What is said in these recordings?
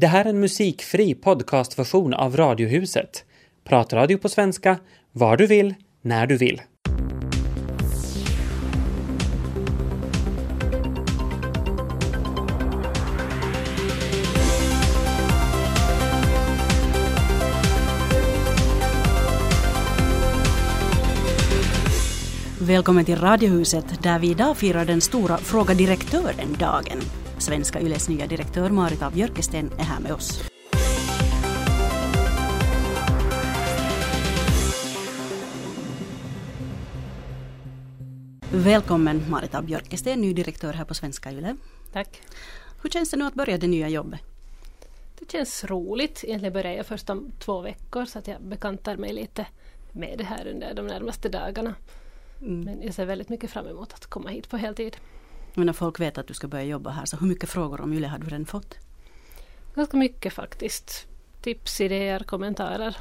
Det här är en musikfri podcastversion av Radiohuset. Pratradio på svenska, var du vill, när du vill. Välkommen till Radiohuset där vi idag firar den stora Fråga direktören-dagen. Svenska Yles nya direktör Marit af Björkesten är här med oss. Välkommen Marit af Björkesten, ny direktör här på Svenska Yle. Tack. Hur känns det nu att börja det nya jobbet? Det känns roligt. Egentligen börjar jag först om två veckor så att jag bekantar mig lite med det här under de närmaste dagarna. Mm. Men jag ser väldigt mycket fram emot att komma hit på heltid. Men när folk vet att du ska börja jobba här, så hur mycket frågor om Yle har du redan fått? Ganska mycket faktiskt. Tips, idéer, kommentarer.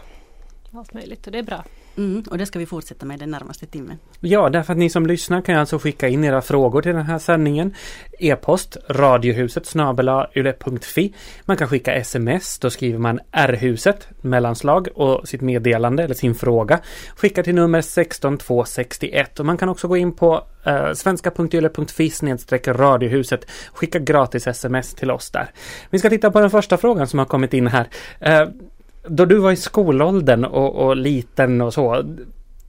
Allt möjligt och det är bra. Mm, och det ska vi fortsätta med den närmaste timmen. Ja, därför att ni som lyssnar kan alltså skicka in era frågor till den här sändningen. E-post radiohuset snabelayle.fi. Man kan skicka sms. Då skriver man R-huset mellanslag och sitt meddelande eller sin fråga. Skicka till nummer 16261 och man kan också gå in på eh, svenska.yle.fi radiohuset. Skicka gratis sms till oss där. Vi ska titta på den första frågan som har kommit in här. Eh, då du var i skolåldern och, och, liten och så.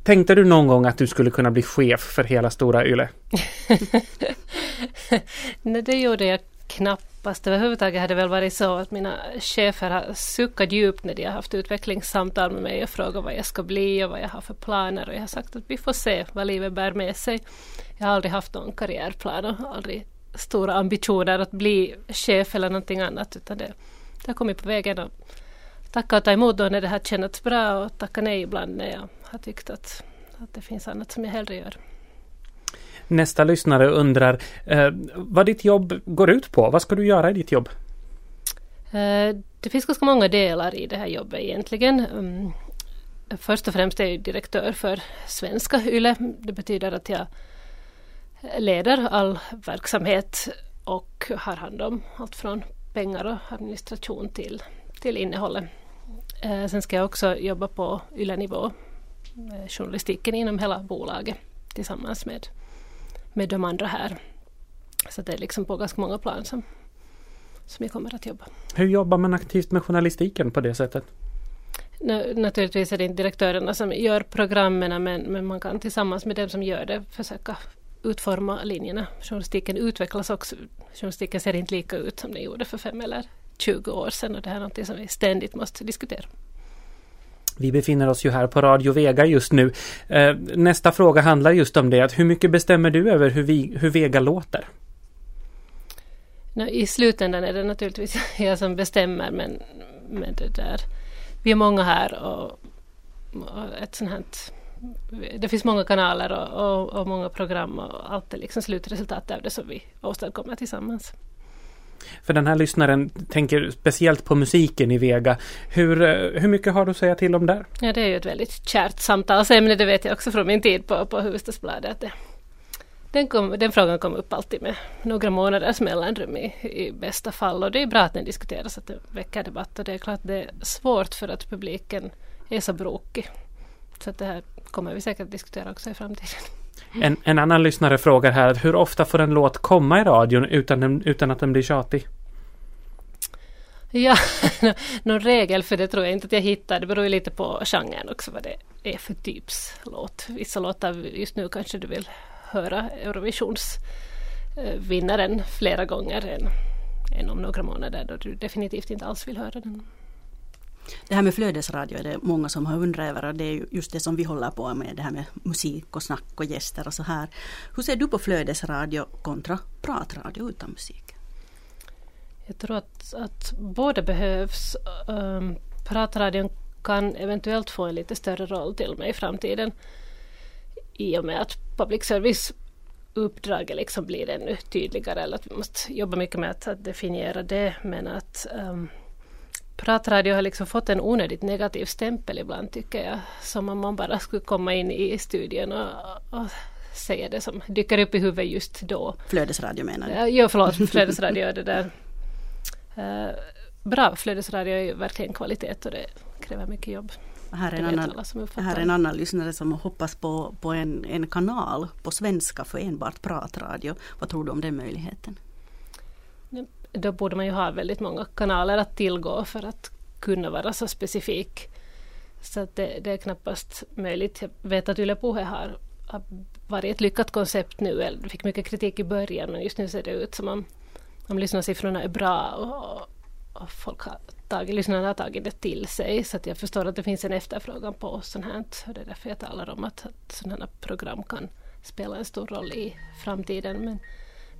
Tänkte du någon gång att du skulle kunna bli chef för hela Stora Yle? Nej, det gjorde jag knappast. Överhuvudtaget hade det väl varit så att mina chefer har suckat djupt när de har haft utvecklingssamtal med mig och frågat vad jag ska bli och vad jag har för planer. Och jag har sagt att vi får se vad livet bär med sig. Jag har aldrig haft någon karriärplan och aldrig stora ambitioner att bli chef eller någonting annat. Utan det, det har kommit på vägen. Och tacka och ta emot då när det har känts bra och tacka nej ibland när jag har tyckt att, att det finns annat som jag hellre gör. Nästa lyssnare undrar eh, vad ditt jobb går ut på. Vad ska du göra i ditt jobb? Eh, det finns ganska många delar i det här jobbet egentligen. Um, först och främst är jag direktör för Svenska YLE. Det betyder att jag leder all verksamhet och har hand om allt från pengar och administration till, till innehållet. Eh, sen ska jag också jobba på YLE-nivå, journalistiken inom hela bolaget tillsammans med, med de andra här. Så det är liksom på ganska många plan som, som jag kommer att jobba. Hur jobbar man aktivt med journalistiken på det sättet? Naturligtvis är det inte direktörerna som gör programmen men, men man kan tillsammans med dem som gör det försöka utforma linjerna. Journalistiken utvecklas också. Journalistiken ser inte lika ut som den gjorde för fem eller 20 år sedan och det här är något som vi ständigt måste diskutera. Vi befinner oss ju här på Radio Vega just nu. Eh, nästa fråga handlar just om det. Att hur mycket bestämmer du över hur, vi, hur Vega låter? I slutändan är det naturligtvis jag som bestämmer men, men det där, vi är många här och, och ett sånt här, det finns många kanaler och, och, och många program och allt är liksom slutresultatet av det som vi åstadkommer tillsammans. För den här lyssnaren tänker speciellt på musiken i Vega. Hur, eh, hur mycket har du att säga till om där? Ja, det är ju ett väldigt kärt samtalsämne, det vet jag också från min tid på, på Hufvudstadsbladet. Den, kom, den frågan kom upp alltid med några månaders mellanrum i, i bästa fall och det är bra att den diskuteras, att det väcker debatt och det är klart det är svårt för att publiken är så brokig. Så att det här kommer vi säkert diskutera också i framtiden. En, en annan lyssnare frågar här, hur ofta får en låt komma i radion utan, utan att den blir tjatig? Ja, någon regel för det tror jag inte att jag hittar. Det beror ju lite på genren också vad det är för typs låt. Vissa låtar just nu kanske du vill höra Eurovisionsvinnaren eh, flera gånger än, än om några månader då du definitivt inte alls vill höra den. Det här med flödesradio är det många som har undrat över och det är just det som vi håller på med, det här med musik och snack och gäster och så här. Hur ser du på flödesradio kontra pratradio utan musik? Jag tror att, att båda behövs. Um, pratradion kan eventuellt få en lite större roll till mig i framtiden i och med att public service uppdraget liksom blir ännu tydligare eller att vi måste jobba mycket med att, att definiera det men att um, pratradio har liksom fått en onödigt negativ stämpel ibland tycker jag. Som om man bara skulle komma in i studion och, och säga det som dyker upp i huvudet just då. Flödesradio menar du? Ja, förlåt, flödesradio är det där. Uh, bra flödesradio är ju verkligen kvalitet och det kräver mycket jobb. Här är, en annan, här är en annan lyssnare som hoppas på, på en, en kanal på svenska för enbart pratradio. Vad tror du om den möjligheten? Då borde man ju ha väldigt många kanaler att tillgå för att kunna vara så specifik. Så att det, det är knappast möjligt. Jag vet att Yle Puhe har, har varit ett lyckat koncept nu. Det fick mycket kritik i början men just nu ser det ut som om, om lyssnarsiffrorna är bra och, och folk har tagit, lyssnarna har tagit det till sig. Så att jag förstår att det finns en efterfrågan på sånt här. Och det är därför jag talar om att, att sådana program kan spela en stor roll i framtiden. Men,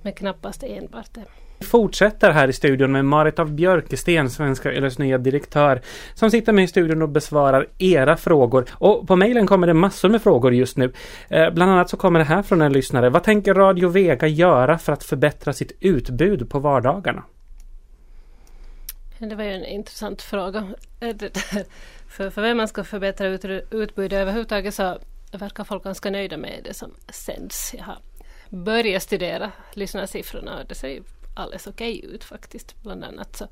men knappast enbart det. Vi fortsätter här i studion med Marit av Björkesten, Svenska Yles nya direktör, som sitter med i studion och besvarar era frågor. Och på mejlen kommer det massor med frågor just nu. Eh, bland annat så kommer det här från en lyssnare. Vad tänker Radio Vega göra för att förbättra sitt utbud på vardagarna? Det var ju en intressant fråga. Eh, för, för vem man ska förbättra ut, utbudet överhuvudtaget så verkar folk ganska nöjda med det som sänds. Jag har börjat studera lyssnarsiffrorna och det ser ju alldeles okej okay ut faktiskt. Bland annat så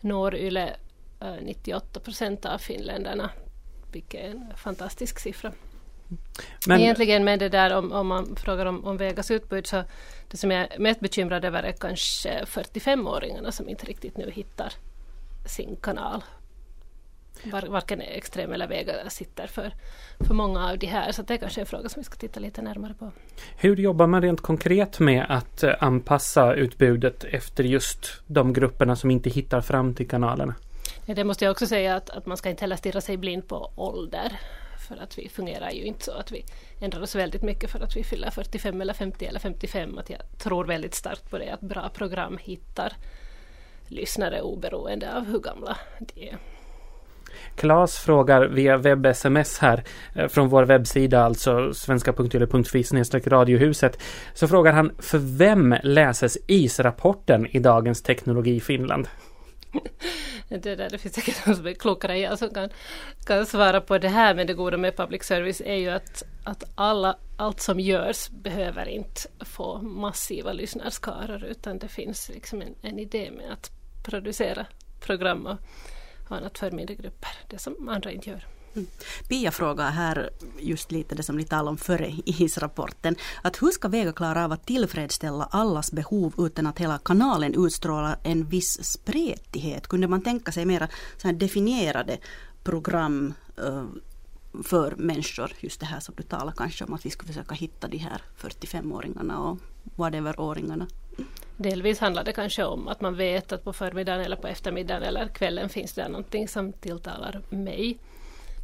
når Yle 98 procent av finländarna, vilket är en fantastisk siffra. Men, Egentligen med det där om, om man frågar om, om Vegas utbud så det som jag är mest bekymrad över är kanske 45-åringarna som inte riktigt nu hittar sin kanal. Var, varken Extrem eller Vega sitter för, för många av de här. Så det är kanske en fråga som vi ska titta lite närmare på. Hur jobbar man rent konkret med att eh, anpassa utbudet efter just de grupperna som inte hittar fram till kanalerna? Det måste jag också säga att, att man ska inte heller stirra sig blind på ålder. För att vi fungerar ju inte så att vi ändrar oss väldigt mycket för att vi fyller 45 eller 50 eller 55. Att jag tror väldigt starkt på det att bra program hittar lyssnare oberoende av hur gamla de är. Klas frågar via webb-sms här eh, från vår webbsida, alltså svenska.yle.fi radiohuset. Så frågar han, för vem läses IS-rapporten i dagens Teknologi Finland? det, där, det finns säkert någon som är klokare än jag som kan, kan svara på det här. Men det goda med public service är ju att, att alla, allt som görs behöver inte få massiva lyssnarskaror utan det finns liksom en, en idé med att producera program och annat för mindre grupper. Det som andra inte gör. Mm. Pia frågar här just lite det som ni talade om före IS-rapporten. Att hur ska Vega klara av att tillfredsställa allas behov utan att hela kanalen utstrålar en viss spretighet? Kunde man tänka sig mera så här definierade program uh, för människor? Just det här som du talar kanske om att vi ska försöka hitta de här 45-åringarna och whatever-åringarna. Delvis handlar det kanske om att man vet att på förmiddagen eller på eftermiddagen eller kvällen finns det någonting som tilltalar mig.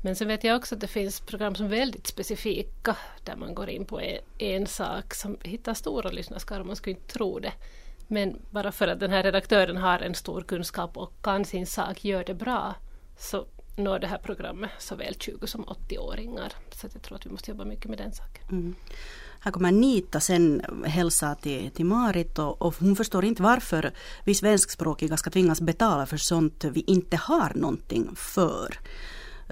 Men sen vet jag också att det finns program som är väldigt specifika där man går in på en, en sak som hittar stora lyssnarskaror, man skulle inte tro det. Men bara för att den här redaktören har en stor kunskap och kan sin sak, gör det bra, så når det här programmet såväl 20 som 80-åringar. Så jag tror att vi måste jobba mycket med den saken. Mm. Här kommer Nita sen hälsa till, till Marit och, och, hon förstår inte varför vi svenskspråkiga ska tvingas betala för sånt vi inte har någonting för.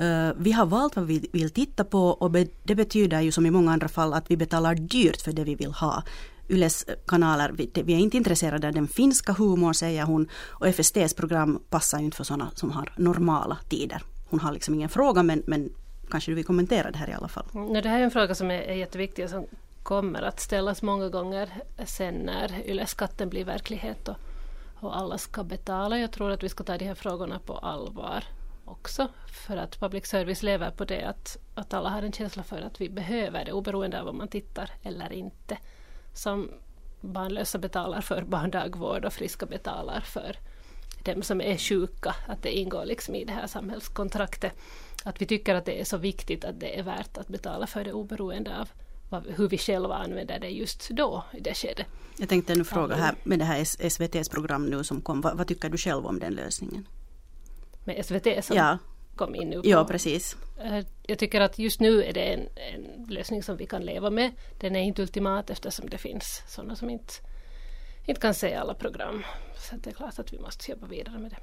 Uh, vi har valt vad vi vill titta på och be, det betyder ju som i många andra fall att vi betalar dyrt för det vi vill ha. Yles kanaler, vi, vi är inte intresserade av den finska humorn säger hon och FSTs program passar inte för sådana som har normala tider. Hon har liksom ingen fråga men, men kanske du vill kommentera det här i alla fall. Mm, nej, det här är en fråga som är, är jätteviktig och som kommer att ställas många gånger sen när YLE-skatten blir verklighet och, och alla ska betala. Jag tror att vi ska ta de här frågorna på allvar också. För att public service lever på det att, att alla har en känsla för att vi behöver det oberoende av om man tittar eller inte. Som barnlösa betalar för barndagvård och friska betalar för dem som är sjuka. Att det ingår liksom i det här samhällskontraktet. Att vi tycker att det är så viktigt att det är värt att betala för det oberoende av hur vi själva använder det just då i det skedet. Jag tänkte nu fråga här med det här SVTs program nu som kom. Vad, vad tycker du själv om den lösningen? Med SVT som ja. kom in nu? På. Ja, precis. Eh, jag tycker att just nu är det en, en lösning som vi kan leva med. Den är inte ultimat eftersom det finns sådana som inte, inte kan se alla program. Så det är klart att vi måste jobba vidare med det.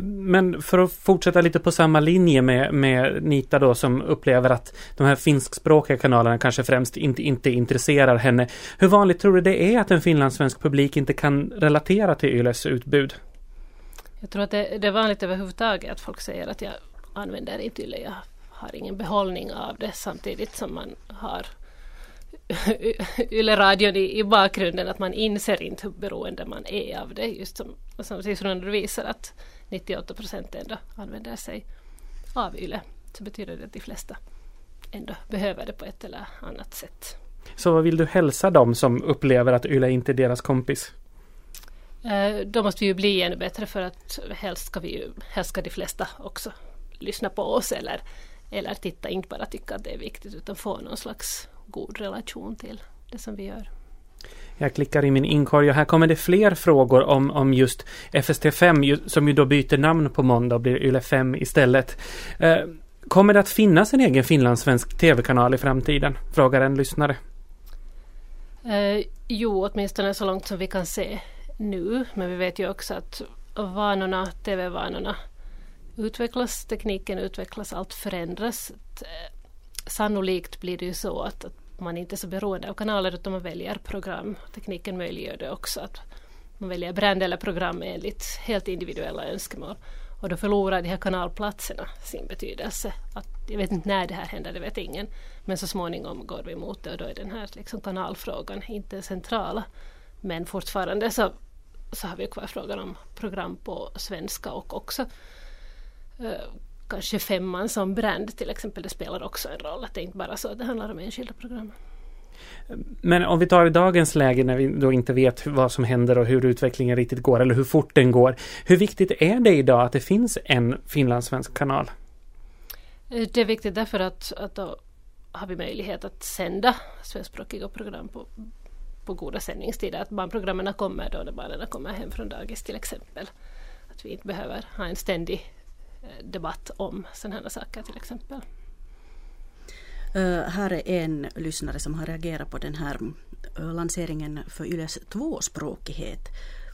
Men för att fortsätta lite på samma linje med, med Nita då som upplever att de här finskspråkiga kanalerna kanske främst inte, inte intresserar henne. Hur vanligt tror du det är att en finlandssvensk publik inte kan relatera till Yles utbud? Jag tror att det, det är vanligt överhuvudtaget att folk säger att jag använder inte Yle, jag har ingen behållning av det samtidigt som man har Yle-radion i, i bakgrunden, att man inser inte hur beroende man är av det. Just som, som siffrorna visar att 98 procent ändå använder sig av Yle. Så betyder det att de flesta ändå behöver det på ett eller annat sätt. Så vad vill du hälsa dem som upplever att Yle inte är deras kompis? Eh, då måste vi ju bli ännu bättre för att helst ska vi helst ska de flesta också lyssna på oss eller, eller titta, inte bara tycka att det är viktigt utan få någon slags god relation till det som vi gör. Jag klickar i min inkorg och här kommer det fler frågor om, om just FST5 som ju då byter namn på måndag och blir YLE 5 istället. Eh, kommer det att finnas en egen finlandssvensk tv-kanal i framtiden? Frågar en lyssnare. Eh, jo, åtminstone så långt som vi kan se nu. Men vi vet ju också att vanorna, tv-vanorna utvecklas, tekniken utvecklas, allt förändras. Sannolikt blir det ju så att, att man inte är så beroende av kanaler utan man väljer program. Tekniken möjliggör det också att man väljer brand eller program enligt helt individuella önskemål. Och då förlorar de här kanalplatserna sin betydelse. Att, jag vet inte när det här händer, det vet ingen. Men så småningom går vi mot det och då är den här liksom kanalfrågan inte central. Men fortfarande så, så har vi kvar frågan om program på svenska och också eh, kanske femman som brand till exempel, det spelar också en roll. Att det inte bara så att det handlar om enskilda program. Men om vi tar i dagens läge när vi då inte vet vad som händer och hur utvecklingen riktigt går eller hur fort den går. Hur viktigt är det idag att det finns en finlandssvensk kanal? Eh, det är viktigt därför att, att då har vi möjlighet att sända svenskspråkiga program på, på goda sändningstider. Att barnprogrammen kommer då när barnen kommer hem från dagis till exempel. Att vi inte behöver ha en ständig debatt om sådana här saker till exempel. Uh, här är en lyssnare som har reagerat på den här uh, lanseringen för Yles tvåspråkighet.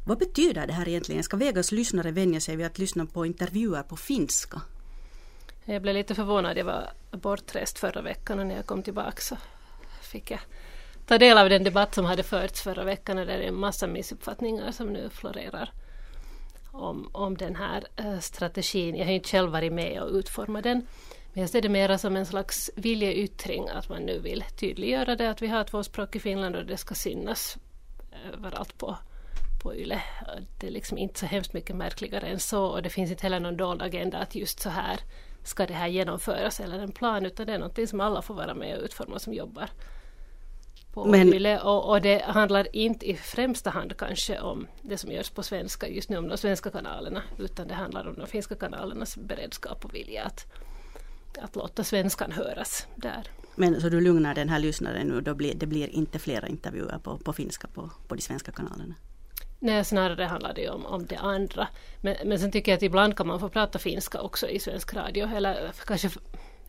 Vad betyder det här egentligen? Ska Vegas lyssnare vänja sig vid att lyssna på intervjuer på finska? Jag blev lite förvånad. Jag var bortrest förra veckan och när jag kom tillbaka så fick jag ta del av den debatt som hade förts förra veckan och det är en massa missuppfattningar som nu florerar om, om den här eh, strategin. Jag har inte själv varit med och utformat den. Men jag ser det mera som en slags viljeyttring att man nu vill tydliggöra det att vi har tvåspråk i Finland och det ska synas eh, överallt på, på YLE. Det är liksom inte så hemskt mycket märkligare än så och det finns inte heller någon dold agenda att just så här ska det här genomföras eller en plan utan det är någonting som alla får vara med och utforma som jobbar på Men... Yle och, och, det handlar inte i främsta hand kanske om det som görs på svenska just nu om de svenska kanalerna utan det handlar om de finska kanalernas beredskap och vilja att, att låta svenskan höras där. Men så du lugnar den här lyssnaren nu, då blir, det blir inte flera intervjuer på, på finska på, på de svenska kanalerna? Nej, snarare handlar det om, om det andra. Men, men sen tycker jag att ibland kan man få prata finska också i svensk radio, eller kanske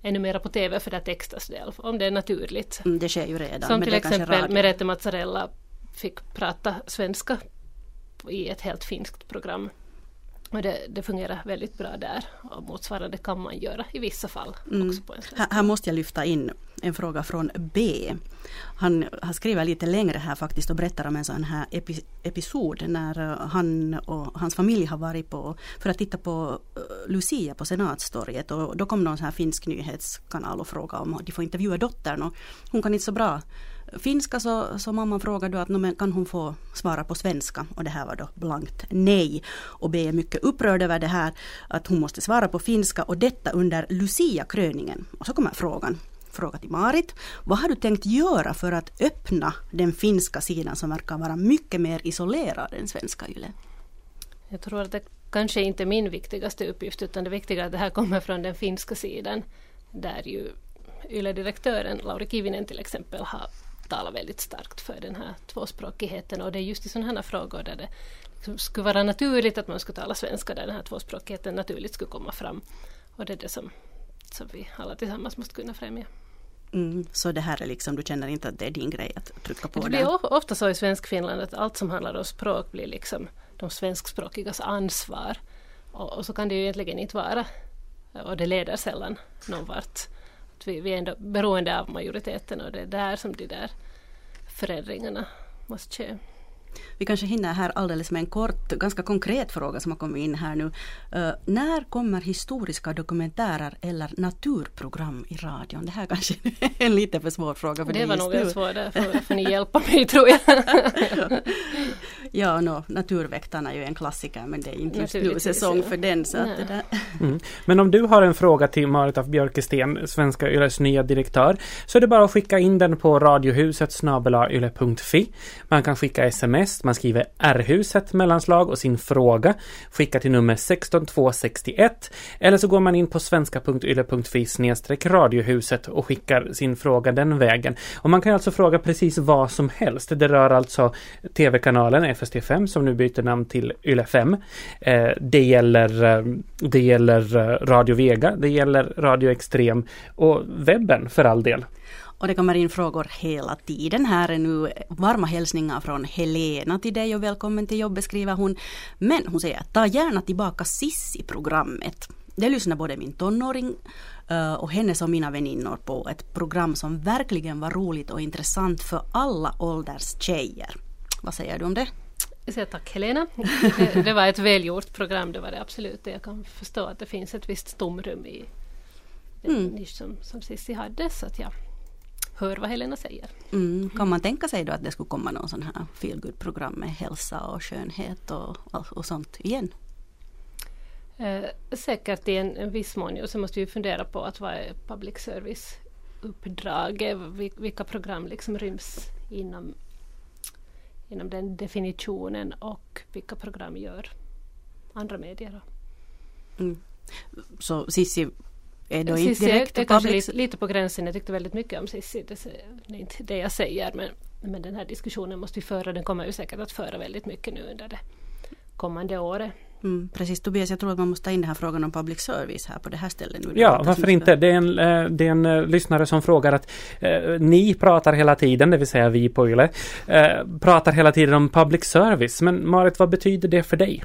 ännu mera på TV för det textas det, om det är naturligt. Mm, det sker ju redan. Som till exempel Merete Mazzarella fick prata svenska i ett helt finskt program. Och det, det, fungerar väldigt bra där och motsvarande kan man göra i vissa fall. Mm. Här, här, måste jag lyfta in en fråga från B. Han har skrivit lite längre här faktiskt och berättar om en sån här epi, episod när eh, han och hans familj har varit på för att titta på eh, Lucia på Senatstorget och då kom någon sån här finsk nyhetskanal och frågade om de får intervjua dottern och hon kan inte så bra finska så, så mamman frågade då att men kan hon få svara på svenska och det här var då blankt nej. Och B är mycket upprörd över det här att hon måste svara på finska och detta under Lucia-kröningen. Och så kommer frågan fråga till Marit. Vad har du tänkt göra för att öppna den finska sidan som verkar vara mycket mer isolerad än svenska YLE? Jag tror att det kanske inte är min viktigaste uppgift utan det viktiga är att det här kommer från den finska sidan där ju YLE-direktören Lauri Kivinen till exempel har talar väldigt starkt för den här tvåspråkigheten och det är just i sådana här frågor där det skulle vara naturligt att man skulle tala svenska där den här tvåspråkigheten naturligt skulle komma fram. Och det är det som, som vi alla tillsammans måste kunna främja. Mm, så det här är liksom, du känner inte att det är din grej att trycka på det? Det blir ofta så i svensk Finland att allt som handlar om språk blir liksom de svenskspråkigas ansvar. Och, och så kan det ju egentligen inte vara. Och det leder sällan någon vart vi, vi är ändå beroende av majoriteten och det är där som de där förändringarna måste ske. Vi kanske hinner här alldeles med en kort, ganska konkret fråga som har kommit in här nu. Uh, när kommer historiska dokumentärer eller naturprogram i radion? Det här kanske är en lite för svår fråga för Det dig var just nog en svår, där får, ni hjälpa mig tror jag. Ja, no, Naturväktarna är ju en klassiker men det är inte just nu säsong ja. för den. Så att det där. Mm. Men om du har en fråga till Marit af Björkesten, Svenska Yles nya direktör, så är det bara att skicka in den på radiohuset snabelayle.fi. Man kan skicka sms, man skriver R-huset mellanslag och sin fråga, skicka till nummer 16261 eller så går man in på svenska.yle.fi snedstreck radiohuset och skickar sin fråga den vägen. Och man kan alltså fråga precis vad som helst. Det rör alltså TV-kanalen FST5 som nu byter namn till Yle 5. Eh, det gäller, eh, det gäller eh, Radio Vega, det gäller Radio Extrem och webben för all del. Och det kommer in frågor hela tiden. Här är nu varma hälsningar från Helena till dig och välkommen till jobbet skriver hon. Men hon säger ta gärna tillbaka Sissi-programmet. Det lyssnar både min tonåring eh, och hennes och mina väninnor på. Ett program som verkligen var roligt och intressant för alla ålders tjejer. Vad säger du om det? Jag säger tack Helena. Det, det var ett välgjort program, det var det absolut. Jag kan förstå att det finns ett visst tomrum i den Mm. nisch som, som Cissi hade. Så att jag hör vad Helena säger. Mm, kan man tänka sig då att det skulle komma någon sån här feelgood program med hälsa och skönhet och, och sånt igen? Eh, säkert i en, en viss mån. ju, så måste vi fundera på att vad är public service uppdraget? Vil- Vilka program liksom ryms inom, inom den definitionen och vilka program gör andra medier? Mm. Så Sissi är då Cissi direkt är kanske lite, lite på gränsen. Jag tyckte väldigt mycket om Cissi. Det, det är inte det jag säger men, men den här diskussionen måste vi föra. Den kommer vi säkert att föra väldigt mycket nu under det kommande året. Mm, precis Tobias, jag tror att man måste ta in den här frågan om public service här på det här stället nu. Ja, varför inte? Det är en, eh, det är en eh, lyssnare som frågar att eh, ni pratar hela tiden, det vill säga vi på Yle, eh, pratar hela tiden om public service. Men Marit, vad betyder det för dig?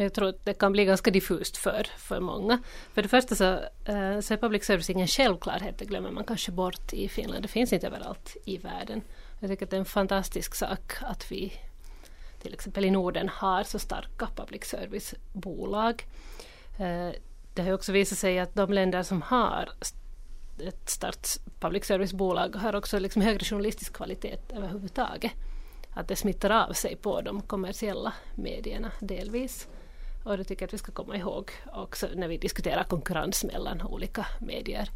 Jag tror att det kan bli ganska diffust för, för många. För det första så, eh, så är public service ingen självklarhet, det glömmer man kanske bort i Finland. Det finns inte överallt i världen. Jag tycker att det är en fantastisk sak att vi till exempel i Norden har så starka public service-bolag. Eh, det har ju också visat sig att de länder som har ett starkt public service-bolag har också liksom högre journalistisk kvalitet överhuvudtaget. Att det smittar av sig på de kommersiella medierna delvis. Och det tycker jag att vi ska komma ihåg också när vi diskuterar konkurrens mellan olika medier.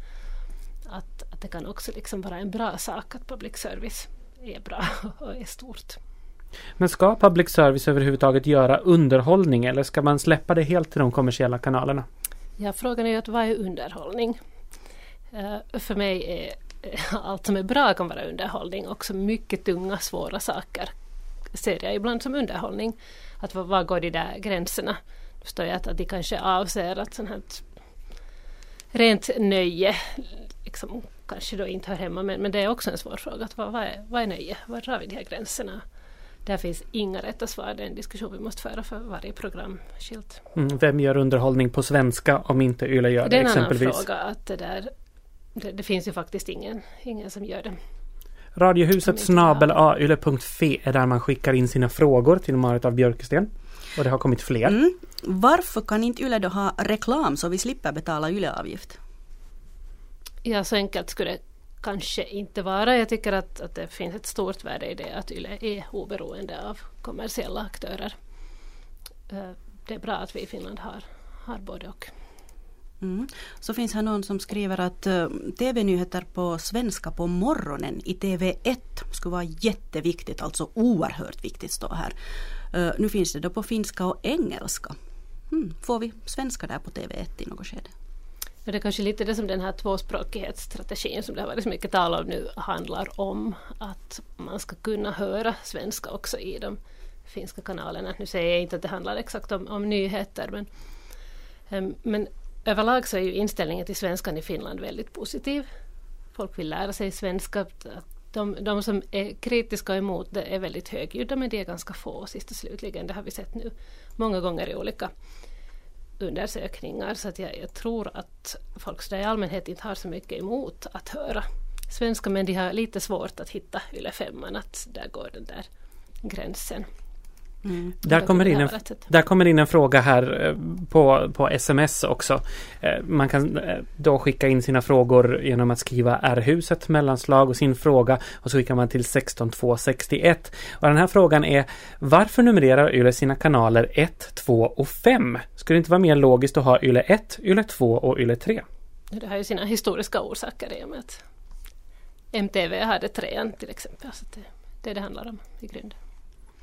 Att, att det kan också liksom vara en bra sak att public service är bra och är stort. Men ska public service överhuvudtaget göra underhållning eller ska man släppa det helt till de kommersiella kanalerna? Ja, frågan är ju att vad är underhållning? Eh, för mig är eh, allt som är bra kan vara underhållning. Också mycket tunga, svåra saker ser jag ibland som underhållning. Att vad går de där gränserna? Förstår jag att, att de kanske avser att sånt här rent nöje liksom, kanske då inte hör hemma. Men, men det är också en svår fråga. Att vad, vad, är, vad är nöje? Var drar vi de här gränserna? Där finns inga rätta svar. Det är en diskussion vi måste föra för varje program skilt. Mm, vem gör underhållning på svenska om inte Yle gör det, Det är en annan exempelvis? fråga. Att det, där, det, det finns ju faktiskt ingen, ingen som gör det. Radiohuset snabel ayle.fi är där man skickar in sina frågor till Marit av Björkesten. Och det har kommit fler. Mm. Varför kan inte Yle då ha reklam så vi slipper betala Yle-avgift? Ja, så enkelt skulle det kanske inte vara. Jag tycker att, att det finns ett stort värde i det att Yle är oberoende av kommersiella aktörer. Eh, Det är bra att vi i Finland har, har både och. Mm. Så finns här någon som skriver att eh, uh, TV-nyheter på svenska på morgonen i TV1 skulle vara jätteviktigt, alltså oerhört viktigt står här. Uh, nu finns det då på finska och engelska. Mm. Får vi svenska där på TV1 i något skede? Men det är kanske lite det som den här tvåspråkighetsstrategin som det har varit så mycket tal om nu handlar om. Att man ska kunna höra svenska också i de finska kanalerna. Nu säger jag inte att det handlar exakt om, om nyheter men, um, men överlag så är ju inställningen till svenskan i Finland väldigt positiv. Folk vill lära sig svenska. De, de som är kritiska och emot det är väldigt högljudda men det är ganska få sist och slutligen. Det har vi sett nu många gånger i olika undersökningar så att jag, jag tror att folk i allmänhet inte har så mycket emot att höra svenska men de har lite svårt att hitta Yle femman att där går den där gränsen. Mm. Där, kommer in en, där kommer in en fråga här eh, på, på sms också. Eh, man kan eh, då skicka in sina frågor genom att skriva R-huset mellanslag och sin fråga och så skickar man till 16261. Och den här frågan är Varför numrerar Yle sina kanaler 1, 2 och 5? Skulle det inte vara mer logiskt att ha Yle 1, Yle 2 och Yle 3? Det har ju sina historiska orsaker i och med att MTV hade trean till exempel. Så det är det det handlar om i grunden.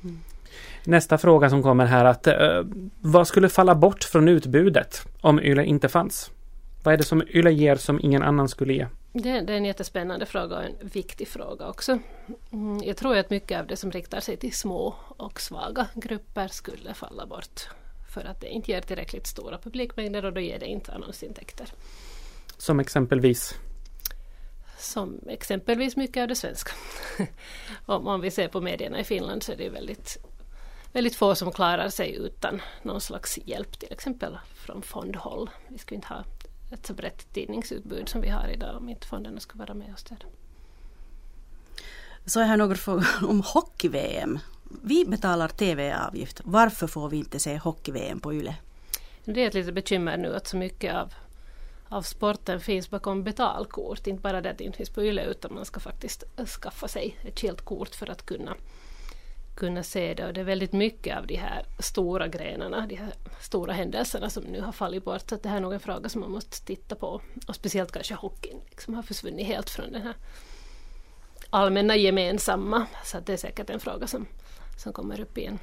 Mm. Nästa fråga som kommer här att uh, vad skulle falla bort från utbudet om YLE inte fanns? Vad är det som YLE ger som ingen annan skulle ge? Det, det är en jättespännande fråga och en viktig fråga också. Mm, jag tror att mycket av det som riktar sig till små och svaga grupper skulle falla bort. För att det inte ger tillräckligt stora publikmängder och då ger det inte annonsintäkter. Som exempelvis? Som exempelvis mycket av det svenska. om, om vi ser på medierna i Finland så är det väldigt väldigt få som klarar sig utan någon slags hjälp till exempel från fondhåll. Vi skulle inte ha ett så brett tidningsutbud som vi har idag om inte fonderna skulle vara med oss där. Så jag har några frågor om hockey-VM. Vi betalar TV-avgift. Varför får vi inte se hockey-VM på YLE? Det är ett litet bekymmer nu att så mycket av, av sporten finns bakom betalkort. Inte bara det att det inte finns på YLE utan man ska faktiskt skaffa sig ett skilt kort för att kunna kunna se det och det är väldigt mycket av de här stora grenarna, de här stora händelserna som nu har fallit bort. Så det här är nog en fråga som man måste titta på. Och speciellt kanske hockeyn liksom har försvunnit helt från den här allmänna gemensamma. Så det är säkert en fråga som, som kommer upp igen.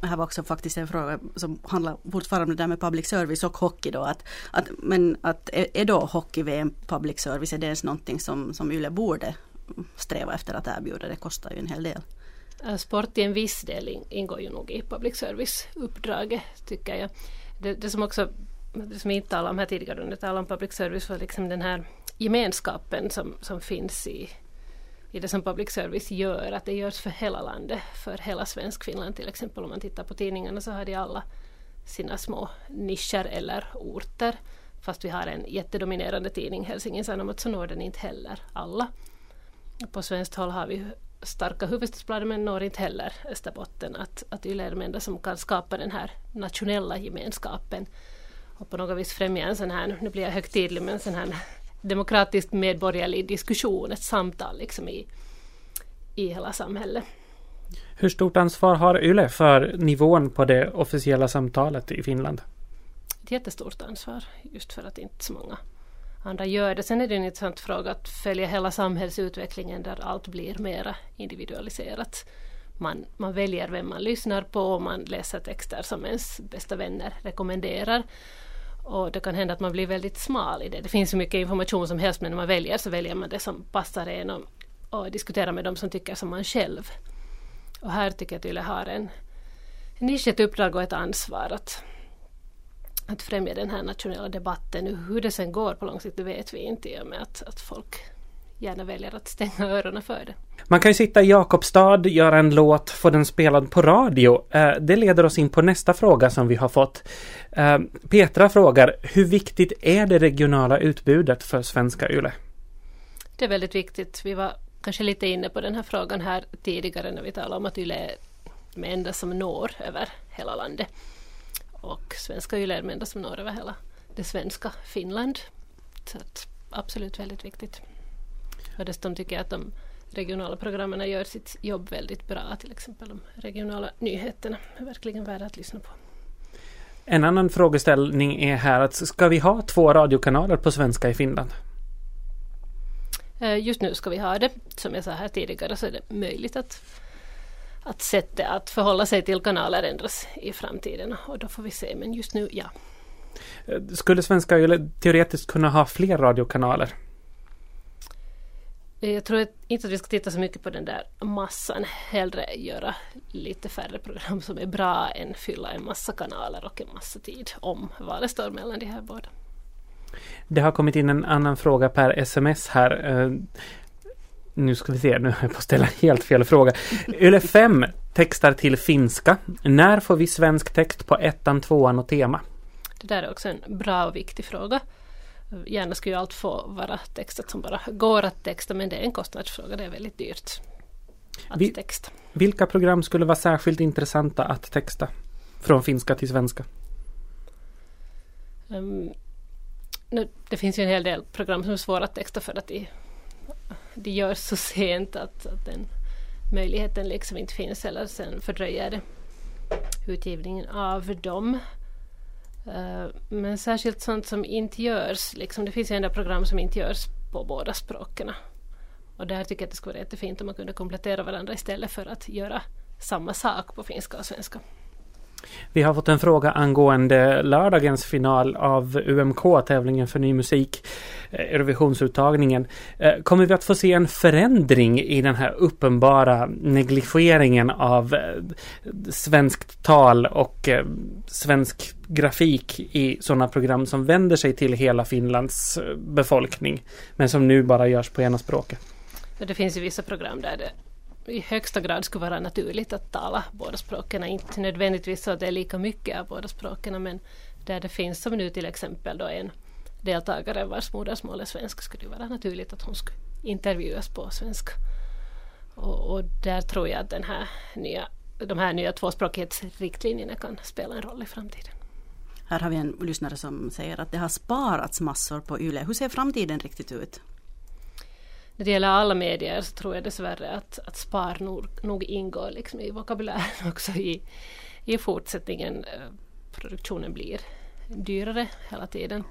Det här var också faktiskt en fråga som handlar fortfarande om det där med public service och hockey då. Att, att, men att är då hockey-VM public service, är det ens någonting som, som Yle borde sträva efter att erbjuda? Det kostar ju en hel del. Sport till en viss del ingår ju nog i public service-uppdraget tycker jag. Det, det, som också, det som inte talade om här tidigare under talade om public service var liksom den här gemenskapen som, som finns i, i det som public service gör, att det görs för hela landet, för hela Svenskfinland till exempel. Om man tittar på tidningarna så har de alla sina små nischer eller orter. Fast vi har en jättedominerande tidning, Helsingin Sanomat, så når den inte heller alla. På svenskt håll har vi starka huvudstadsbladet men når inte heller Österbotten. Att, att Yle är de enda som kan skapa den här nationella gemenskapen och på något vis främja en sån här, nu blir jag högtidlig, men sån här demokratisk medborgerlig diskussion, ett samtal liksom i, i hela samhället. Hur stort ansvar har YLE för nivån på det officiella samtalet i Finland? Ett jättestort ansvar, just för att inte så många andra gör det. Sen är det en intressant fråga att följa hela samhällsutvecklingen där allt blir mera individualiserat. Man, man väljer vem man lyssnar på och man läser texter som ens bästa vänner rekommenderar. Och det kan hända att man blir väldigt smal i det. Det finns så mycket information som helst men när man väljer så väljer man det som passar en och, och diskuterar med dem som tycker som man själv. Och här tycker jag att Yle har en, en nisch, ett uppdrag och ett ansvar att att främja den här nationella debatten. Hur det sen går på lång sikt det vet vi inte i och med att, att folk gärna väljer att stänga öronen för det. Man kan ju sitta i Jakobstad, göra en låt, få den spelad på radio. Eh, det leder oss in på nästa fråga som vi har fått. Eh, Petra frågar, hur viktigt är det regionala utbudet för svenska YLE? Det är väldigt viktigt. Vi var kanske lite inne på den här frågan här tidigare när vi talade om att YLE är det enda som når över hela landet och svenska Yle är de enda som når över hela det svenska Finland. Så absolut väldigt viktigt. Och dessutom tycker jag att de regionala programmen gör sitt jobb väldigt bra. Till exempel de regionala nyheterna är verkligen värda att lyssna på. En annan frågeställning är här att ska vi ha två radiokanaler på svenska i Finland? Eh, just nu ska vi ha det. Som jag sa här tidigare så är det möjligt att att sättet att förhålla sig till kanaler ändras i framtiden och då får vi se. Men just nu, ja. Skulle svenska teoretiskt kunna ha fler radiokanaler? Jag tror inte att vi ska titta så mycket på den där massan. Hellre göra lite färre program som är bra än fylla en massa kanaler och en massa tid om valet står mellan de här båda. Det har kommit in en annan fråga per sms här. Eh, nu ska vi se, nu har jag på att ställa helt fel fråga. Yle 5 textar till finska. När får vi svensk text på ettan, tvåan och tema? Det där är också en bra och viktig fråga. Gärna skulle ju allt få vara textat som bara går att texta men det är en kostnadsfråga, det är väldigt dyrt. att Vi- texta. Vilka program skulle vara särskilt intressanta att texta? Från finska till svenska. Um, nu, det finns ju en hel del program som är svåra att texta för att de, de görs så sent att, att den möjligheten liksom inte finns eller sen fördröjer det utgivningen av dem. Eh, men särskilt sånt som inte görs, liksom, det finns ju ändå program som inte görs på båda språken. Och där tycker jag att det skulle vara jättefint om man kunde komplettera varandra istället för att göra samma sak på finska och svenska. Vi har fått en fråga angående lördagens final av UMK, tävlingen för ny musik, eh, Eurovisionsuttagningen. Eh, kommer vi att få se en förändring i den här uppenbara negligeringen av eh, svenskt tal och svensk grafik i sådana program som vänder sig till hela Finlands befolkning, men som nu bara görs på ena språket? Det finns ju vissa program där det i högsta grad skulle vara naturligt att tala båda språken. Inte nödvändigtvis så att det är lika mycket av båda språken men där det finns som nu till exempel då en deltagare vars modersmål är svenska skulle det vara naturligt att hon skulle intervjuas på svenska. Och, och där tror jag att den här nya, de här nya tvåspråkighetsriktlinjerna kan spela en roll i framtiden. Här har vi en lyssnare som säger att det har sparats massor på YLE. Hur ser framtiden riktigt ut? När det gäller alla medier så tror jag dessvärre att, att spar nog, nog ingår liksom i vokabulären också i, i fortsättningen. Eh, Produktionen blir dyrare hela tiden.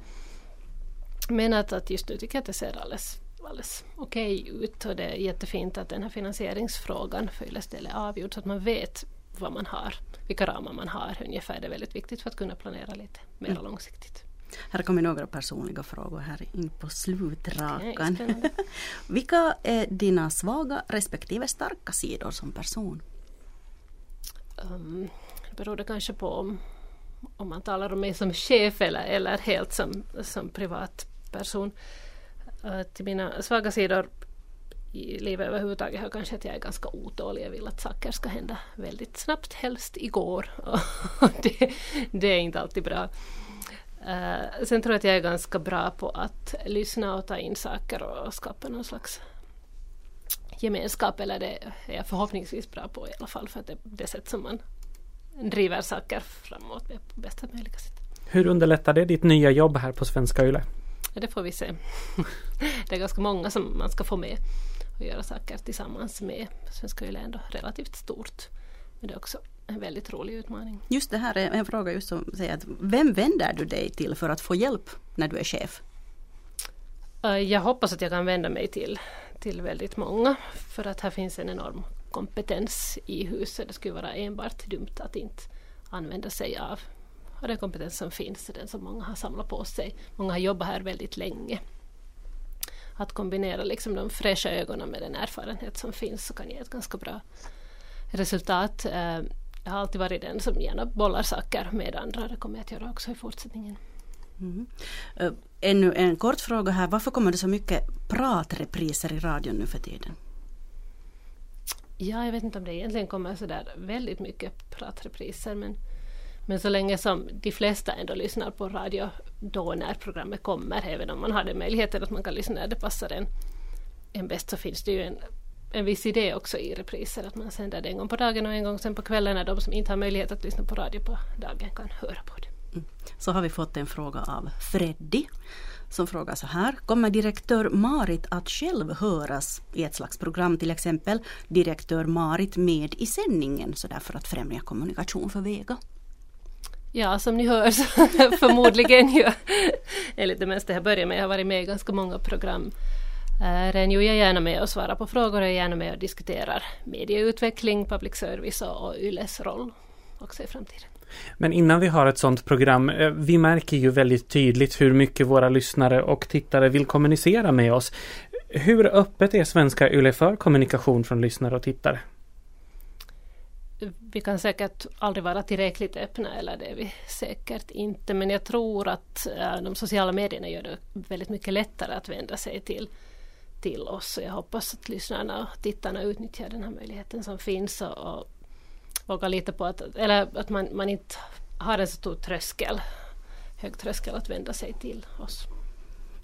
Men att, att just nu tycker jag att det ser alldeles, alldeles okej ut och det är jättefint att den här finansieringsfrågan för Yles del är avgjord så att man vet vad man har, vilka ramar man har ungefär. Det är väldigt viktigt för att kunna planera lite mer Mm. långsiktigt. Här kommer några personliga frågor här in på slutrakan. spännande. Vilka är dina svaga respektive starka sidor som person? Um, det beror det kanske på om, om man talar om mig som chef eller, eller helt som, som privatperson. Uh, till mina svaga sidor i livet överhuvudtaget hör kanske att jag är ganska otålig. Jag vill att saker ska hända väldigt snabbt, helst igår. Det, det är inte alltid bra. Uh, sen tror jag att jag är ganska bra på att lyssna och ta in saker och skapa någon slags gemenskap, eller det är jag förhoppningsvis bra på i alla fall, för att det är det sätt som man driver saker framåt med på bästa möjliga sätt. Hur underlättar det ditt nya jobb här på Svenska Yle? Ja, det får vi se. det är ganska många som man ska få med och göra saker tillsammans med. Svenska Yle är ändå relativt stort. Men det är också en väldigt rolig utmaning. Just det här är en fråga just som säger att vem vänder du dig till för att få hjälp när du är chef? Uh, Jag hoppas att jag kan vända mig till, till väldigt många för att här finns en enorm kompetens i huset. Det skulle vara enbart dumt att inte använda sig av, den kompetens som finns, den som många har samlat på sig. Många har jobbat här väldigt länge. Att kombinera liksom de fräscha ögonen med den erfarenhet som finns så kan ge ett ganska bra resultat. Eh, Jag har alltid varit den som gärna bollar saker med andra. Det kommer jag att göra också i fortsättningen. Mm. Uh, ännu en kort fråga här. Varför kommer det så mycket pratrepriser i radion nu för tiden? Ja, jag vet inte om det egentligen kommer så där väldigt mycket pratrepriser men, men så länge som de flesta ändå lyssnar på radio då när programmet kommer, även om man har den möjligheten att man kan lyssna när det passar en, en bäst så finns det ju en, en viss idé också i repriser att man sänder det en gång på dagen och en gång sen på kvällen när de som inte har möjlighet att lyssna på radio på dagen kan höra på det. Så har vi fått en fråga av Freddy som frågar så här. Kommer direktör Marit att själv höras i ett slags program, till exempel direktör Marit med i sändningen, så där för att främja kommunikation för Vega? Ja, som ni hör så förmodligen ju enligt det mesta jag börjar med. Jag har varit med i ganska många program. Ren jag är gärna med och svarar på frågor och är gärna med och diskuterar medieutveckling, public service och, och YLEs roll också i framtiden. Men innan vi har ett sådant program, eh, vi märker ju väldigt tydligt hur mycket våra lyssnare och tittare vill kommunicera med oss. Hur öppet är Svenska Yle för kommunikation från lyssnare och tittare? Vi kan säkert aldrig vara tillräckligt öppna, eller det är vi säkert inte, men jag tror att äh, de sociala medierna gör det väldigt mycket lättare att vända sig till, till oss. Jag hoppas att lyssnarna och tittarna utnyttjar den här möjligheten som finns och, och vågar lita på att, eller att man, man inte har en så stor tröskel, hög tröskel att vända sig till oss.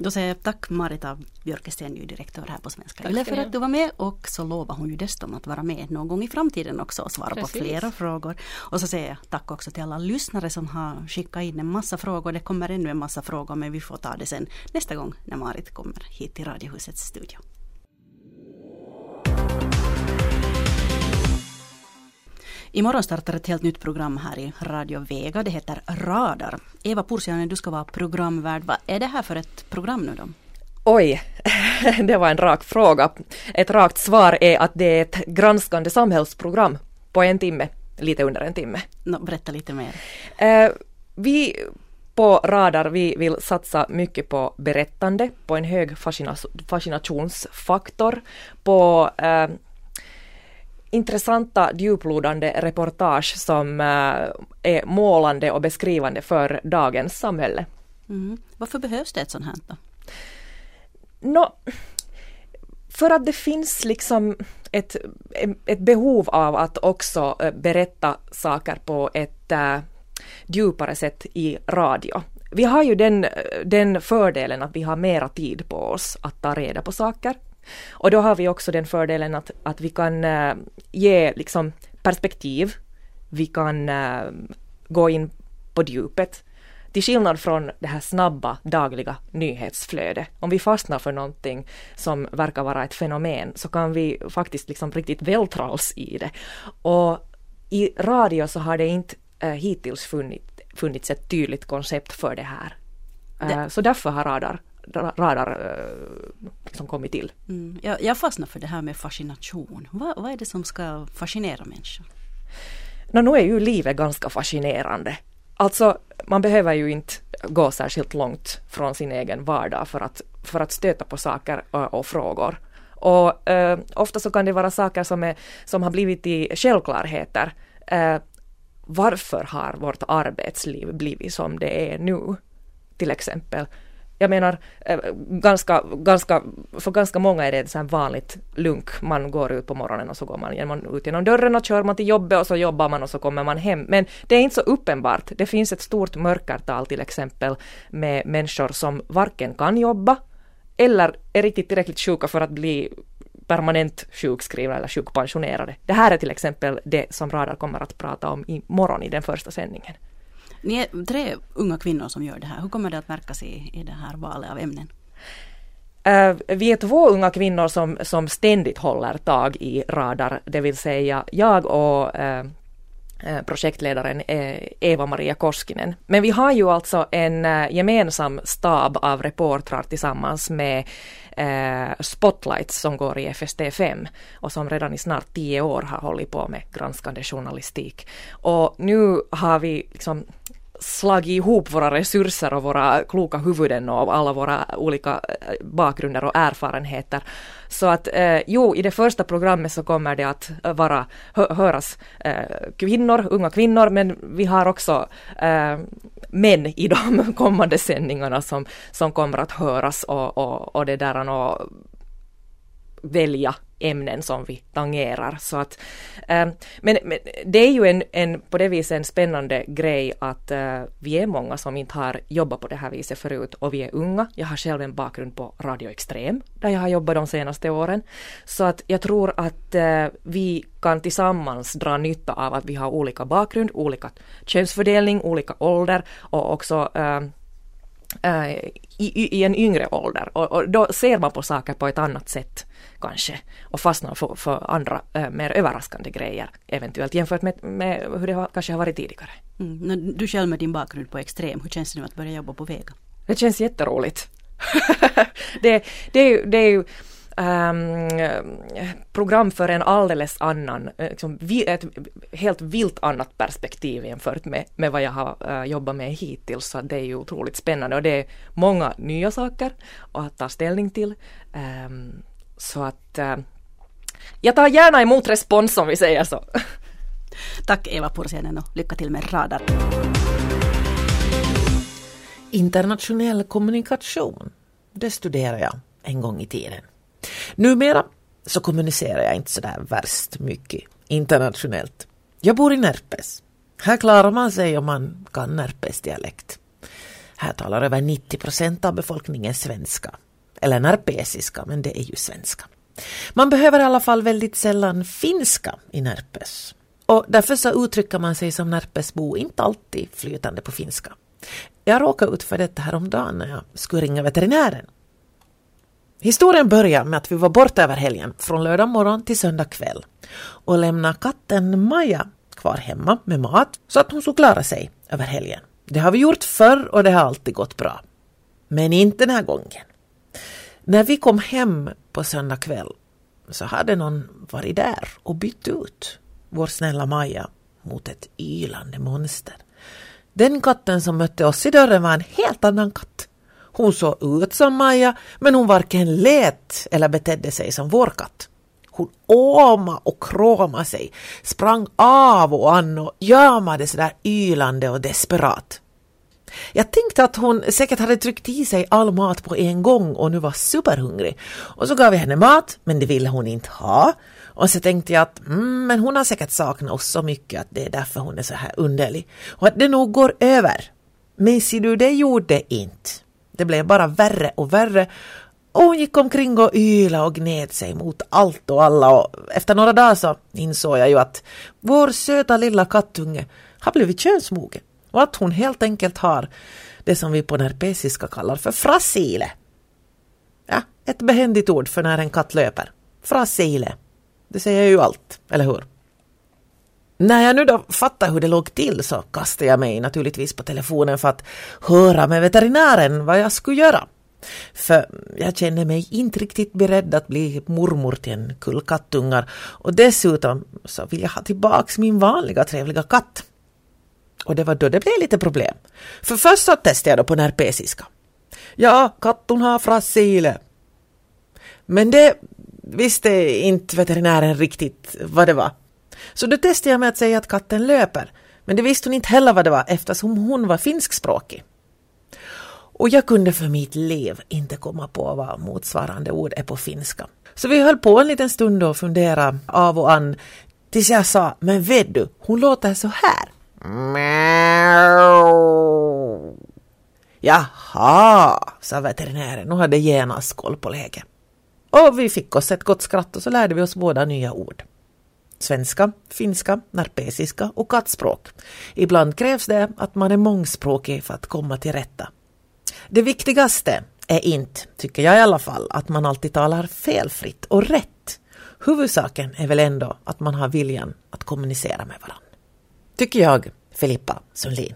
Då säger jag tack Marita Björkesten, ny direktör här på Svenska Yle för att du var med och så lovar hon ju dessutom att vara med någon gång i framtiden också och svara Precis. på flera frågor. Och så säger jag tack också till alla lyssnare som har skickat in en massa frågor. Det kommer ännu en massa frågor men vi får ta det sen nästa gång när Marit kommer hit till Radiohusets studio. Imorgon startar ett helt nytt program här i Radio Vega. Det heter Radar. Eva Pursiainen, du ska vara programvärd. Vad är det här för ett program nu då? Oj, det var en rak fråga. Ett rakt svar är att det är ett granskande samhällsprogram på en timme, lite under en timme. Nå, berätta lite mer. Eh, vi på Radar, vi vill satsa mycket på berättande, på en hög fascina- fascinationsfaktor, på eh, intressanta djuplodande reportage som eh, är målande och beskrivande för dagens samhälle. Mm. Varför behövs det ett sånt här då? Nå, för att det finns liksom ett, ett behov av att också eh, berätta saker på ett äh, djupare sätt i radio. Vi har ju den, den fördelen att vi har mera tid på oss att ta reda på saker. Och då har vi också den fördelen att, att vi kan äh, ge liksom perspektiv. Vi kan äh, gå in på djupet. Till skillnad från det här snabba dagliga nyhetsflödet. Om vi fastnar för någonting som verkar vara ett fenomen så kan vi faktiskt liksom riktigt vältra oss i det. Och i radio så har det inte äh, hittills funnit, funnits ett tydligt koncept för det här. Äh, så därför har radar, radar äh, liksom kommit till. Mm. Jag, jag fastnar för det här med fascination. Vad, vad är det som ska fascinera människor? Nå, nu är ju livet ganska fascinerande. Alltså, man behöver ju inte gå särskilt långt från sin egen vardag för att, för att stöta på saker och, och frågor. Och eh, ofta så kan det vara saker som, är, som har blivit i självklarheter. Eh, varför har vårt arbetsliv blivit som det är nu? Till exempel. Jag menar, eh, ganska, ganska, för ganska många är det ett sånt vanligt lunk. Man går ut på morgonen och så går man man ut genom dörren och kör man till jobbet och så jobbar man och så kommer man hem. Men det är inte så uppenbart. Det finns ett stort mörkertal till exempel med människor som varken kan jobba eller är riktigt tillräckligt sjuka för att bli permanent sjukskrivna eller sjukpensionerade. Det här är till exempel det som Radar kommer att prata om imorgon i den första sändningen. Ni är tre unga kvinnor som gör det här. Hur kommer det att märkas i, i det här valet av ämnen? Uh, vi är två unga kvinnor som, som ständigt håller tag i Radar, det vill säga jag och uh, projektledaren Eva-Maria Koskinen. Men vi har ju alltså en gemensam stab av reportrar tillsammans med Spotlights som går i FST5 och som redan i snart tio år har hållit på med granskande journalistik. Och nu har vi liksom slagit ihop våra resurser och våra kloka huvuden och alla våra olika eh, bakgrunder och erfarenheter. Så att eh, jo, i det första programmet så kommer det att eh, vara, hö, höras eh, kvinnor, unga kvinnor, men vi har också eh, män i de kommande sändningarna som, som kommer att höras och, och, och det där och välja ämnen som vi tangerar. Så att, äh, men, men, det är ju en, en, på det viset en spännande grej att äh, vi är många som inte har jobbat på det här viset förut och vi är unga. Jag har själv en bakgrund på Radio Extrem där jag har jobbat de senaste åren. Så att jag tror att äh, vi kan tillsammans dra nytta av att vi har olika bakgrund, olika könsfördelning, olika ålder och också i, i, en yngre ålder och, och, då ser man på saker på ett annat sätt kanske och fastnar för, för andra äh, mer överraskande grejer eventuellt jämfört med, med hur det har, kanske har varit tidigare. Mm. Du själv med din bakgrund på Extrem, hur känns det nu att börja jobba på Vega? Det känns jätteroligt. det, det, det är ju Um, program för en alldeles annan, liksom, ett helt vilt annat perspektiv jämfört med, med vad jag har uh, jobbat med hittills. Så det är ju otroligt spännande och det är många nya saker att ta ställning till. Um, så att uh, jag tar gärna emot respons om vi säger så. Tack Eva Pursiainen och lycka till med Radar. Internationell kommunikation, det studerar jag en gång i tiden. Numera så kommunicerar jag inte sådär värst mycket internationellt. Jag bor i Närpes. Här klarar man sig om man kan Närpes dialekt. Här talar över 90 procent av befolkningen svenska. Eller närpesiska, men det är ju svenska. Man behöver i alla fall väldigt sällan finska i Närpes. Och därför så uttrycker man sig som Närpesbo inte alltid flytande på finska. Jag råkade ut för detta häromdagen när jag skulle ringa veterinären. Historien börjar med att vi var borta över helgen, från lördag morgon till söndag kväll och lämnade katten Maja kvar hemma med mat så att hon skulle klara sig över helgen. Det har vi gjort förr och det har alltid gått bra. Men inte den här gången. När vi kom hem på söndag kväll så hade någon varit där och bytt ut vår snälla Maja mot ett ylande monster. Den katten som mötte oss i dörren var en helt annan katt. Hon såg ut som Maja, men hon varken lät eller betedde sig som vår katt. Hon åma och kroma sig, sprang av och an och jamade sådär ylande och desperat. Jag tänkte att hon säkert hade tryckt i sig all mat på en gång och nu var superhungrig. Och så gav jag henne mat, men det ville hon inte ha. Och så tänkte jag att mm, men hon har säkert saknat oss så mycket att det är därför hon är så här underlig. Och att det nog går över. Men ser du, det gjorde det inte. Det blev bara värre och värre. Och hon gick omkring och yla och gned sig mot allt och alla och efter några dagar så insåg jag ju att vår söta lilla kattunge har blivit könsmogen och att hon helt enkelt har det som vi på nerpesiska kallar för frasile. Ja, ett behändigt ord för när en katt löper. Frasile. Det säger ju allt, eller hur? När jag nu då fattade hur det låg till så kastade jag mig naturligtvis på telefonen för att höra med veterinären vad jag skulle göra. För jag känner mig inte riktigt beredd att bli mormor till en kull kattungar och dessutom så vill jag ha tillbaks min vanliga trevliga katt. Och det var då det blev lite problem. För först så testade jag då på närpesiska. Ja, kattun har frasile. Men det visste inte veterinären riktigt vad det var. Så då testade jag med att säga att katten löper. Men det visste hon inte heller vad det var eftersom hon var finskspråkig. Och jag kunde för mitt liv inte komma på vad motsvarande ord är på finska. Så vi höll på en liten stund och funderade av och an tills jag sa, men vet du, hon låter så här. Jaha, sa veterinären Nu hade genast koll på läget. Och vi fick oss ett gott skratt och så lärde vi oss båda nya ord. Svenska, finska, narpesiska och kattspråk. Ibland krävs det att man är mångspråkig för att komma till rätta. Det viktigaste är inte, tycker jag i alla fall, att man alltid talar felfritt och rätt. Huvudsaken är väl ändå att man har viljan att kommunicera med varandra. Tycker jag, Filippa Sundlin.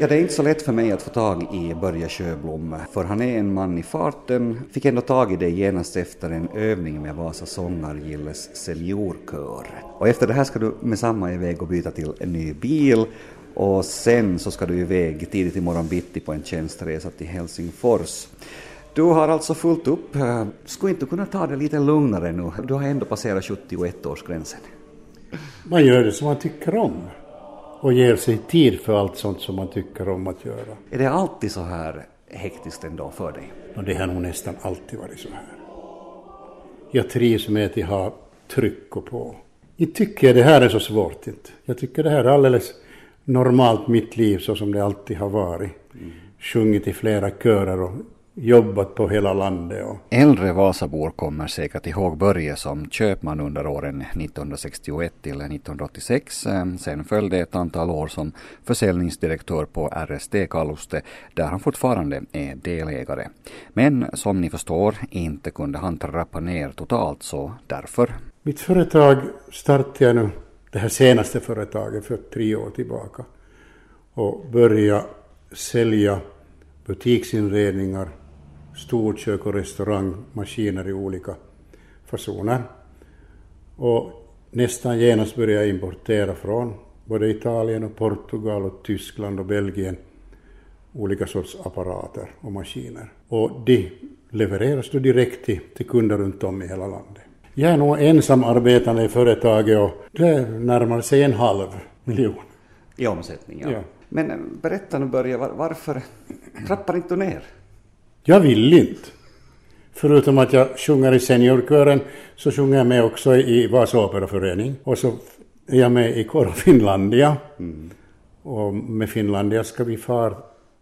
Ja, det är inte så lätt för mig att få tag i Börje Sjöblom, för han är en man i farten. Fick ändå tag i det genast efter en övning med Vasa Sångargilles seniorkör. Och efter det här ska du med samma iväg och byta till en ny bil och sen så ska du iväg tidigt i morgon bitti på en tjänsteresa till Helsingfors. Du har alltså fullt upp. Skulle inte kunna ta det lite lugnare nu? Du har ändå passerat 71-årsgränsen. Man gör det som man tycker om och ger sig tid för allt sånt som man tycker om att göra. Är det alltid så här hektiskt ändå för dig? Och det har nog nästan alltid varit så här. Jag trivs med att jag har tryck och på. Jag tycker det här är så svårt inte. Jag tycker det här är alldeles normalt mitt liv så som det alltid har varit. Mm. Sjungit i flera körer och jobbat på hela landet. Och... Äldre Vasabor kommer säkert ihåg Börje som köpman under åren 1961 till 1986. Sen följde ett antal år som försäljningsdirektör på RSD Kaluste där han fortfarande är delägare. Men som ni förstår inte kunde han trappa ner totalt så därför. Mitt företag startade jag nu, det här senaste företaget för tre år tillbaka och började sälja butiksinredningar, storkök och restaurangmaskiner i olika fasoner. Och nästan genast började jag importera från både Italien och Portugal och Tyskland och Belgien olika sorts apparater och maskiner. Och de levereras då direkt till, till kunder runt om i hela landet. Jag är nog ensam arbetande i företaget och det närmar sig en halv miljon. I omsättning, ja. ja. Men berätta nu Börje, varför trappar inte du ner? Jag vill inte. Förutom att jag sjunger i seniorkören så sjunger jag med också i Vasa operaförening. Och så är jag med i Koro Finlandia. Och med Finlandia ska vi fara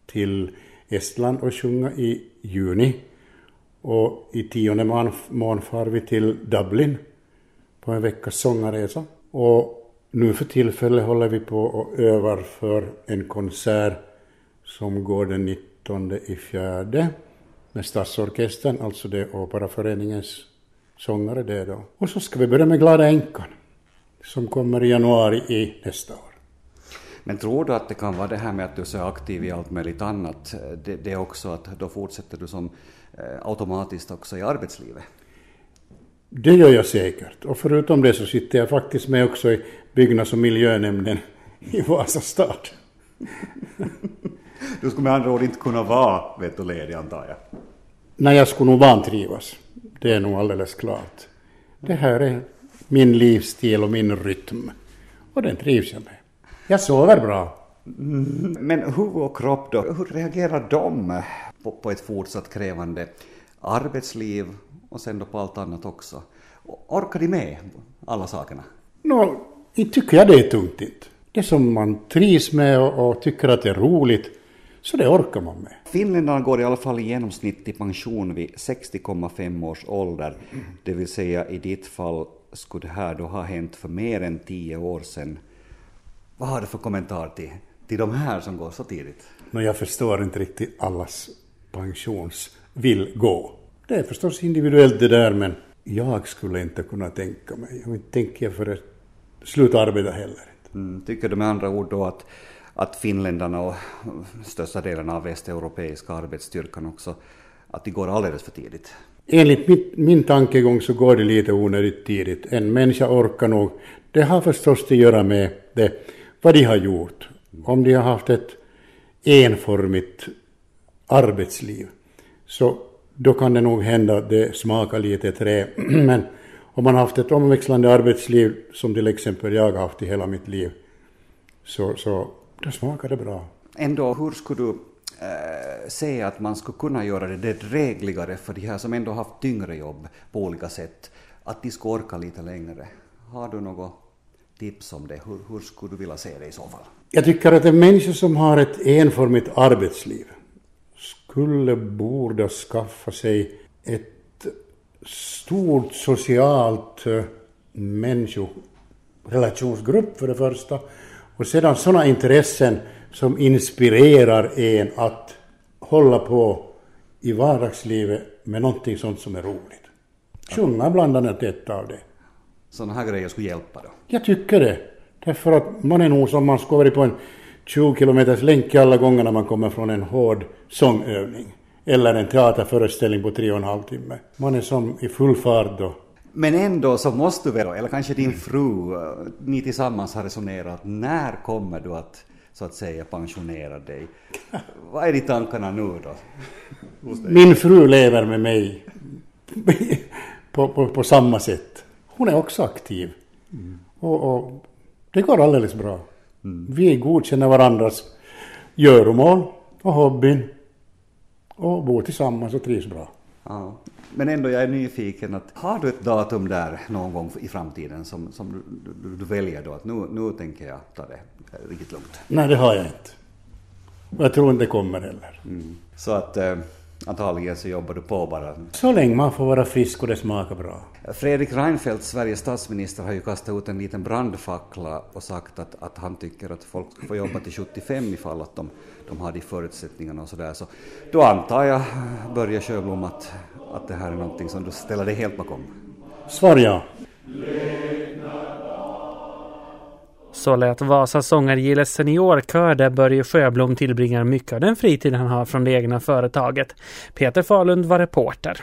till Estland och sjunga i juni. Och i tionde mån- mån far vi till Dublin på en veckas sångarresa. Och nu för tillfället håller vi på och övar för en konsert som går den 19 i fjärde med Stadsorkestern, alltså det är Operaföreningens sångare det då. Och så ska vi börja med Glada änkan som kommer i januari i nästa år. Men tror du att det kan vara det här med att du är så aktiv i allt möjligt annat, det, det är också att då fortsätter du som eh, automatiskt också i arbetslivet? Det gör jag säkert. Och förutom det så sitter jag faktiskt med också i byggnads och miljönämnden i Vasa stad. Du skulle med andra ord inte kunna vara vet du, ledig antar jag. Nej, jag skulle nog vantrivas. Det är nog alldeles klart. Det här är min livsstil och min rytm. Och den trivs jag med. Jag sover bra. Men huvud och kropp då, hur reagerar de på, på ett fortsatt krävande arbetsliv och sen då på allt annat också? Orkar de med alla sakerna? Nå, inte tycker jag det är tungt inte. Det som man trivs med och, och tycker att det är roligt, så det orkar man med. Finländarna går i alla fall i genomsnitt i pension vid 60,5 års ålder. Det vill säga i ditt fall skulle det här då ha hänt för mer än 10 år sedan. Vad har du för kommentar till, till de här som går så tidigt? Nå, jag förstår inte riktigt allas pensionsvill gå. Det är förstås individuellt det där, men jag skulle inte kunna tänka mig. Jag tänker jag för att sluta arbeta heller. Mm, tycker du med andra ord då att, att finländarna och största delen av västeuropeiska arbetsstyrkan också, att de går alldeles för tidigt? Enligt mitt, min tankegång så går det lite onödigt tidigt. En människa orkar nog. Det har förstås att göra med det, vad de har gjort. Om de har haft ett enformigt arbetsliv så då kan det nog hända att det smakar lite trä. Men om man har haft ett omväxlande arbetsliv som till exempel jag har haft i hela mitt liv så, så det bra. Ändå, hur skulle du eh, se att man skulle kunna göra det, drägligare för de här som ändå haft tyngre jobb på olika sätt, att de ska orka lite längre? Har du något tips om det? Hur, hur skulle du vilja se det i så fall? Jag tycker att en människa som har ett enformigt arbetsliv skulle borde skaffa sig ett stort socialt eh, människorelationsgrupp för det första och sedan sådana intressen som inspirerar en att hålla på i vardagslivet med någonting sånt som är roligt. Sjunga bland annat ett av det. Sådana här grejer skulle hjälpa då? Jag tycker det. Därför att man är nog som man ska vara på en 20 kilometers länk alla gånger när man kommer från en hård sångövning. Eller en teaterföreställning på tre och en halv timme. Man är som i full fart då. Men ändå så måste du väl, eller kanske din fru, eh, ni tillsammans har resonerat, när kommer du att så att säga pensionera dig? Vad är de tankarna nu då? Min fru lever med mig på, på, på samma sätt. Hon är också aktiv. Och, och det går alldeles bra. Vi godkänner varandras göromål och hobbyn och bor tillsammans och trivs bra. Ja. Men ändå, jag är nyfiken. Att, har du ett datum där någon gång i framtiden som, som du, du, du väljer då att nu, nu tänker jag ta det riktigt lugnt? Nej, det har jag inte. Och jag tror inte det kommer heller. Så att eh, antagligen så jobbar du på bara. Så länge man får vara frisk och det smakar bra. Fredrik Reinfeldt, Sveriges statsminister, har ju kastat ut en liten brandfackla och sagt att, att han tycker att folk ska få jobba till 75 ifall att de, de har de förutsättningarna och sådär. Så då antar jag, Börje Sjöblom, att, att det här är någonting som du ställer dig helt bakom. Svar ja. Så lät Vasa sångargilles seniorkör där Börje Sjöblom tillbringar mycket av den fritid han har från det egna företaget. Peter Falund var reporter.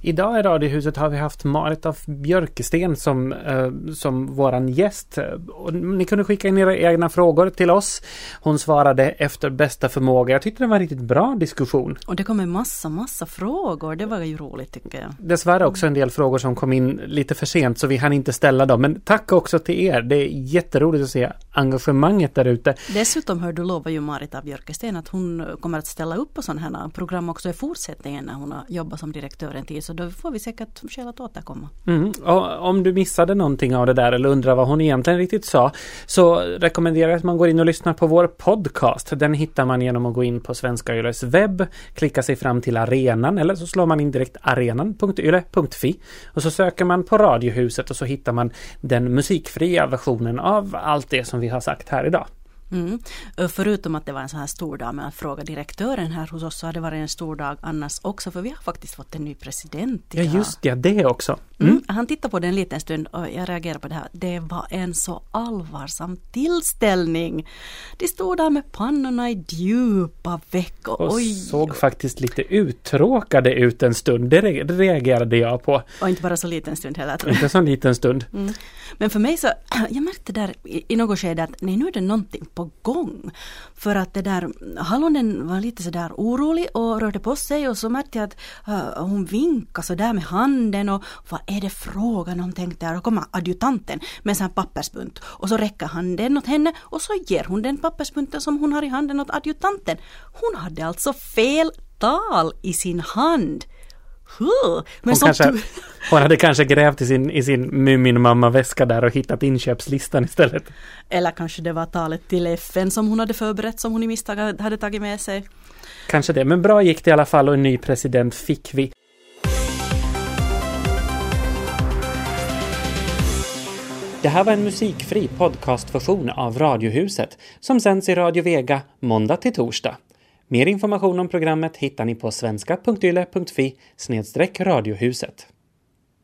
Idag i Radiohuset har vi haft Marit af Björkesten som, eh, som våran gäst. Och ni kunde skicka in era egna frågor till oss. Hon svarade efter bästa förmåga. Jag tyckte det var en riktigt bra diskussion. Och det kommer massa, massa frågor. Det var ju roligt tycker jag. Dessvärre också en del frågor som kom in lite för sent så vi hann inte ställa dem. Men tack också till er. Det är jätteroligt att se engagemanget där ute. Dessutom hör du lovar ju Marita Björkesten att hon kommer att ställa upp på sådana här program också i fortsättningen när hon har jobbat som direktör en tid så då får vi säkert skäl att återkomma. Mm. Och om du missade någonting av det där eller undrar vad hon egentligen riktigt sa så rekommenderar jag att man går in och lyssnar på vår podcast. Den hittar man genom att gå in på Svenska Yles webb, klicka sig fram till arenan eller så slår man in direkt arenan.yle.fi och så söker man på Radiohuset och så hittar man den musikfria versionen av allt det som vi har sagt här idag. Mm. Förutom att det var en så här stor dag med att fråga direktören här hos oss så har det varit en stor dag annars också för vi har faktiskt fått en ny president idag. Ja just det, det också. Mm. Mm. Han tittade på det en liten stund och jag reagerade på det här. Det var en så allvarsam tillställning. De stod där med pannorna i djupa veck och, och såg faktiskt lite uttråkade ut en stund. Det reagerade jag på. Och inte bara så liten stund heller. Inte så liten stund. Mm. Men för mig så, jag märkte där i, i något skede att nej nu är det någonting på gång. För att det där, hallonen var lite sådär orolig och rörde på sig och så märkte jag att uh, hon vinkade sådär med handen och vad är det frågan om tänkte jag. Då kommer adjutanten med en pappersbunt och så räcker han den åt henne och så ger hon den pappersbunten som hon har i handen åt adjutanten. Hon hade alltså fel tal i sin hand. Huh, men hon, kanske, hon hade kanske grävt i sin, i sin Mumin-mamma-väska där och hittat inköpslistan istället. Eller kanske det var talet till FN som hon hade förberett som hon i misstag hade tagit med sig. Kanske det, men bra gick det i alla fall och en ny president fick vi. Det här var en musikfri podcastversion av Radiohuset som sänds i Radio Vega måndag till torsdag. Mer information om programmet hittar ni på svenska.yle.fi radiohuset.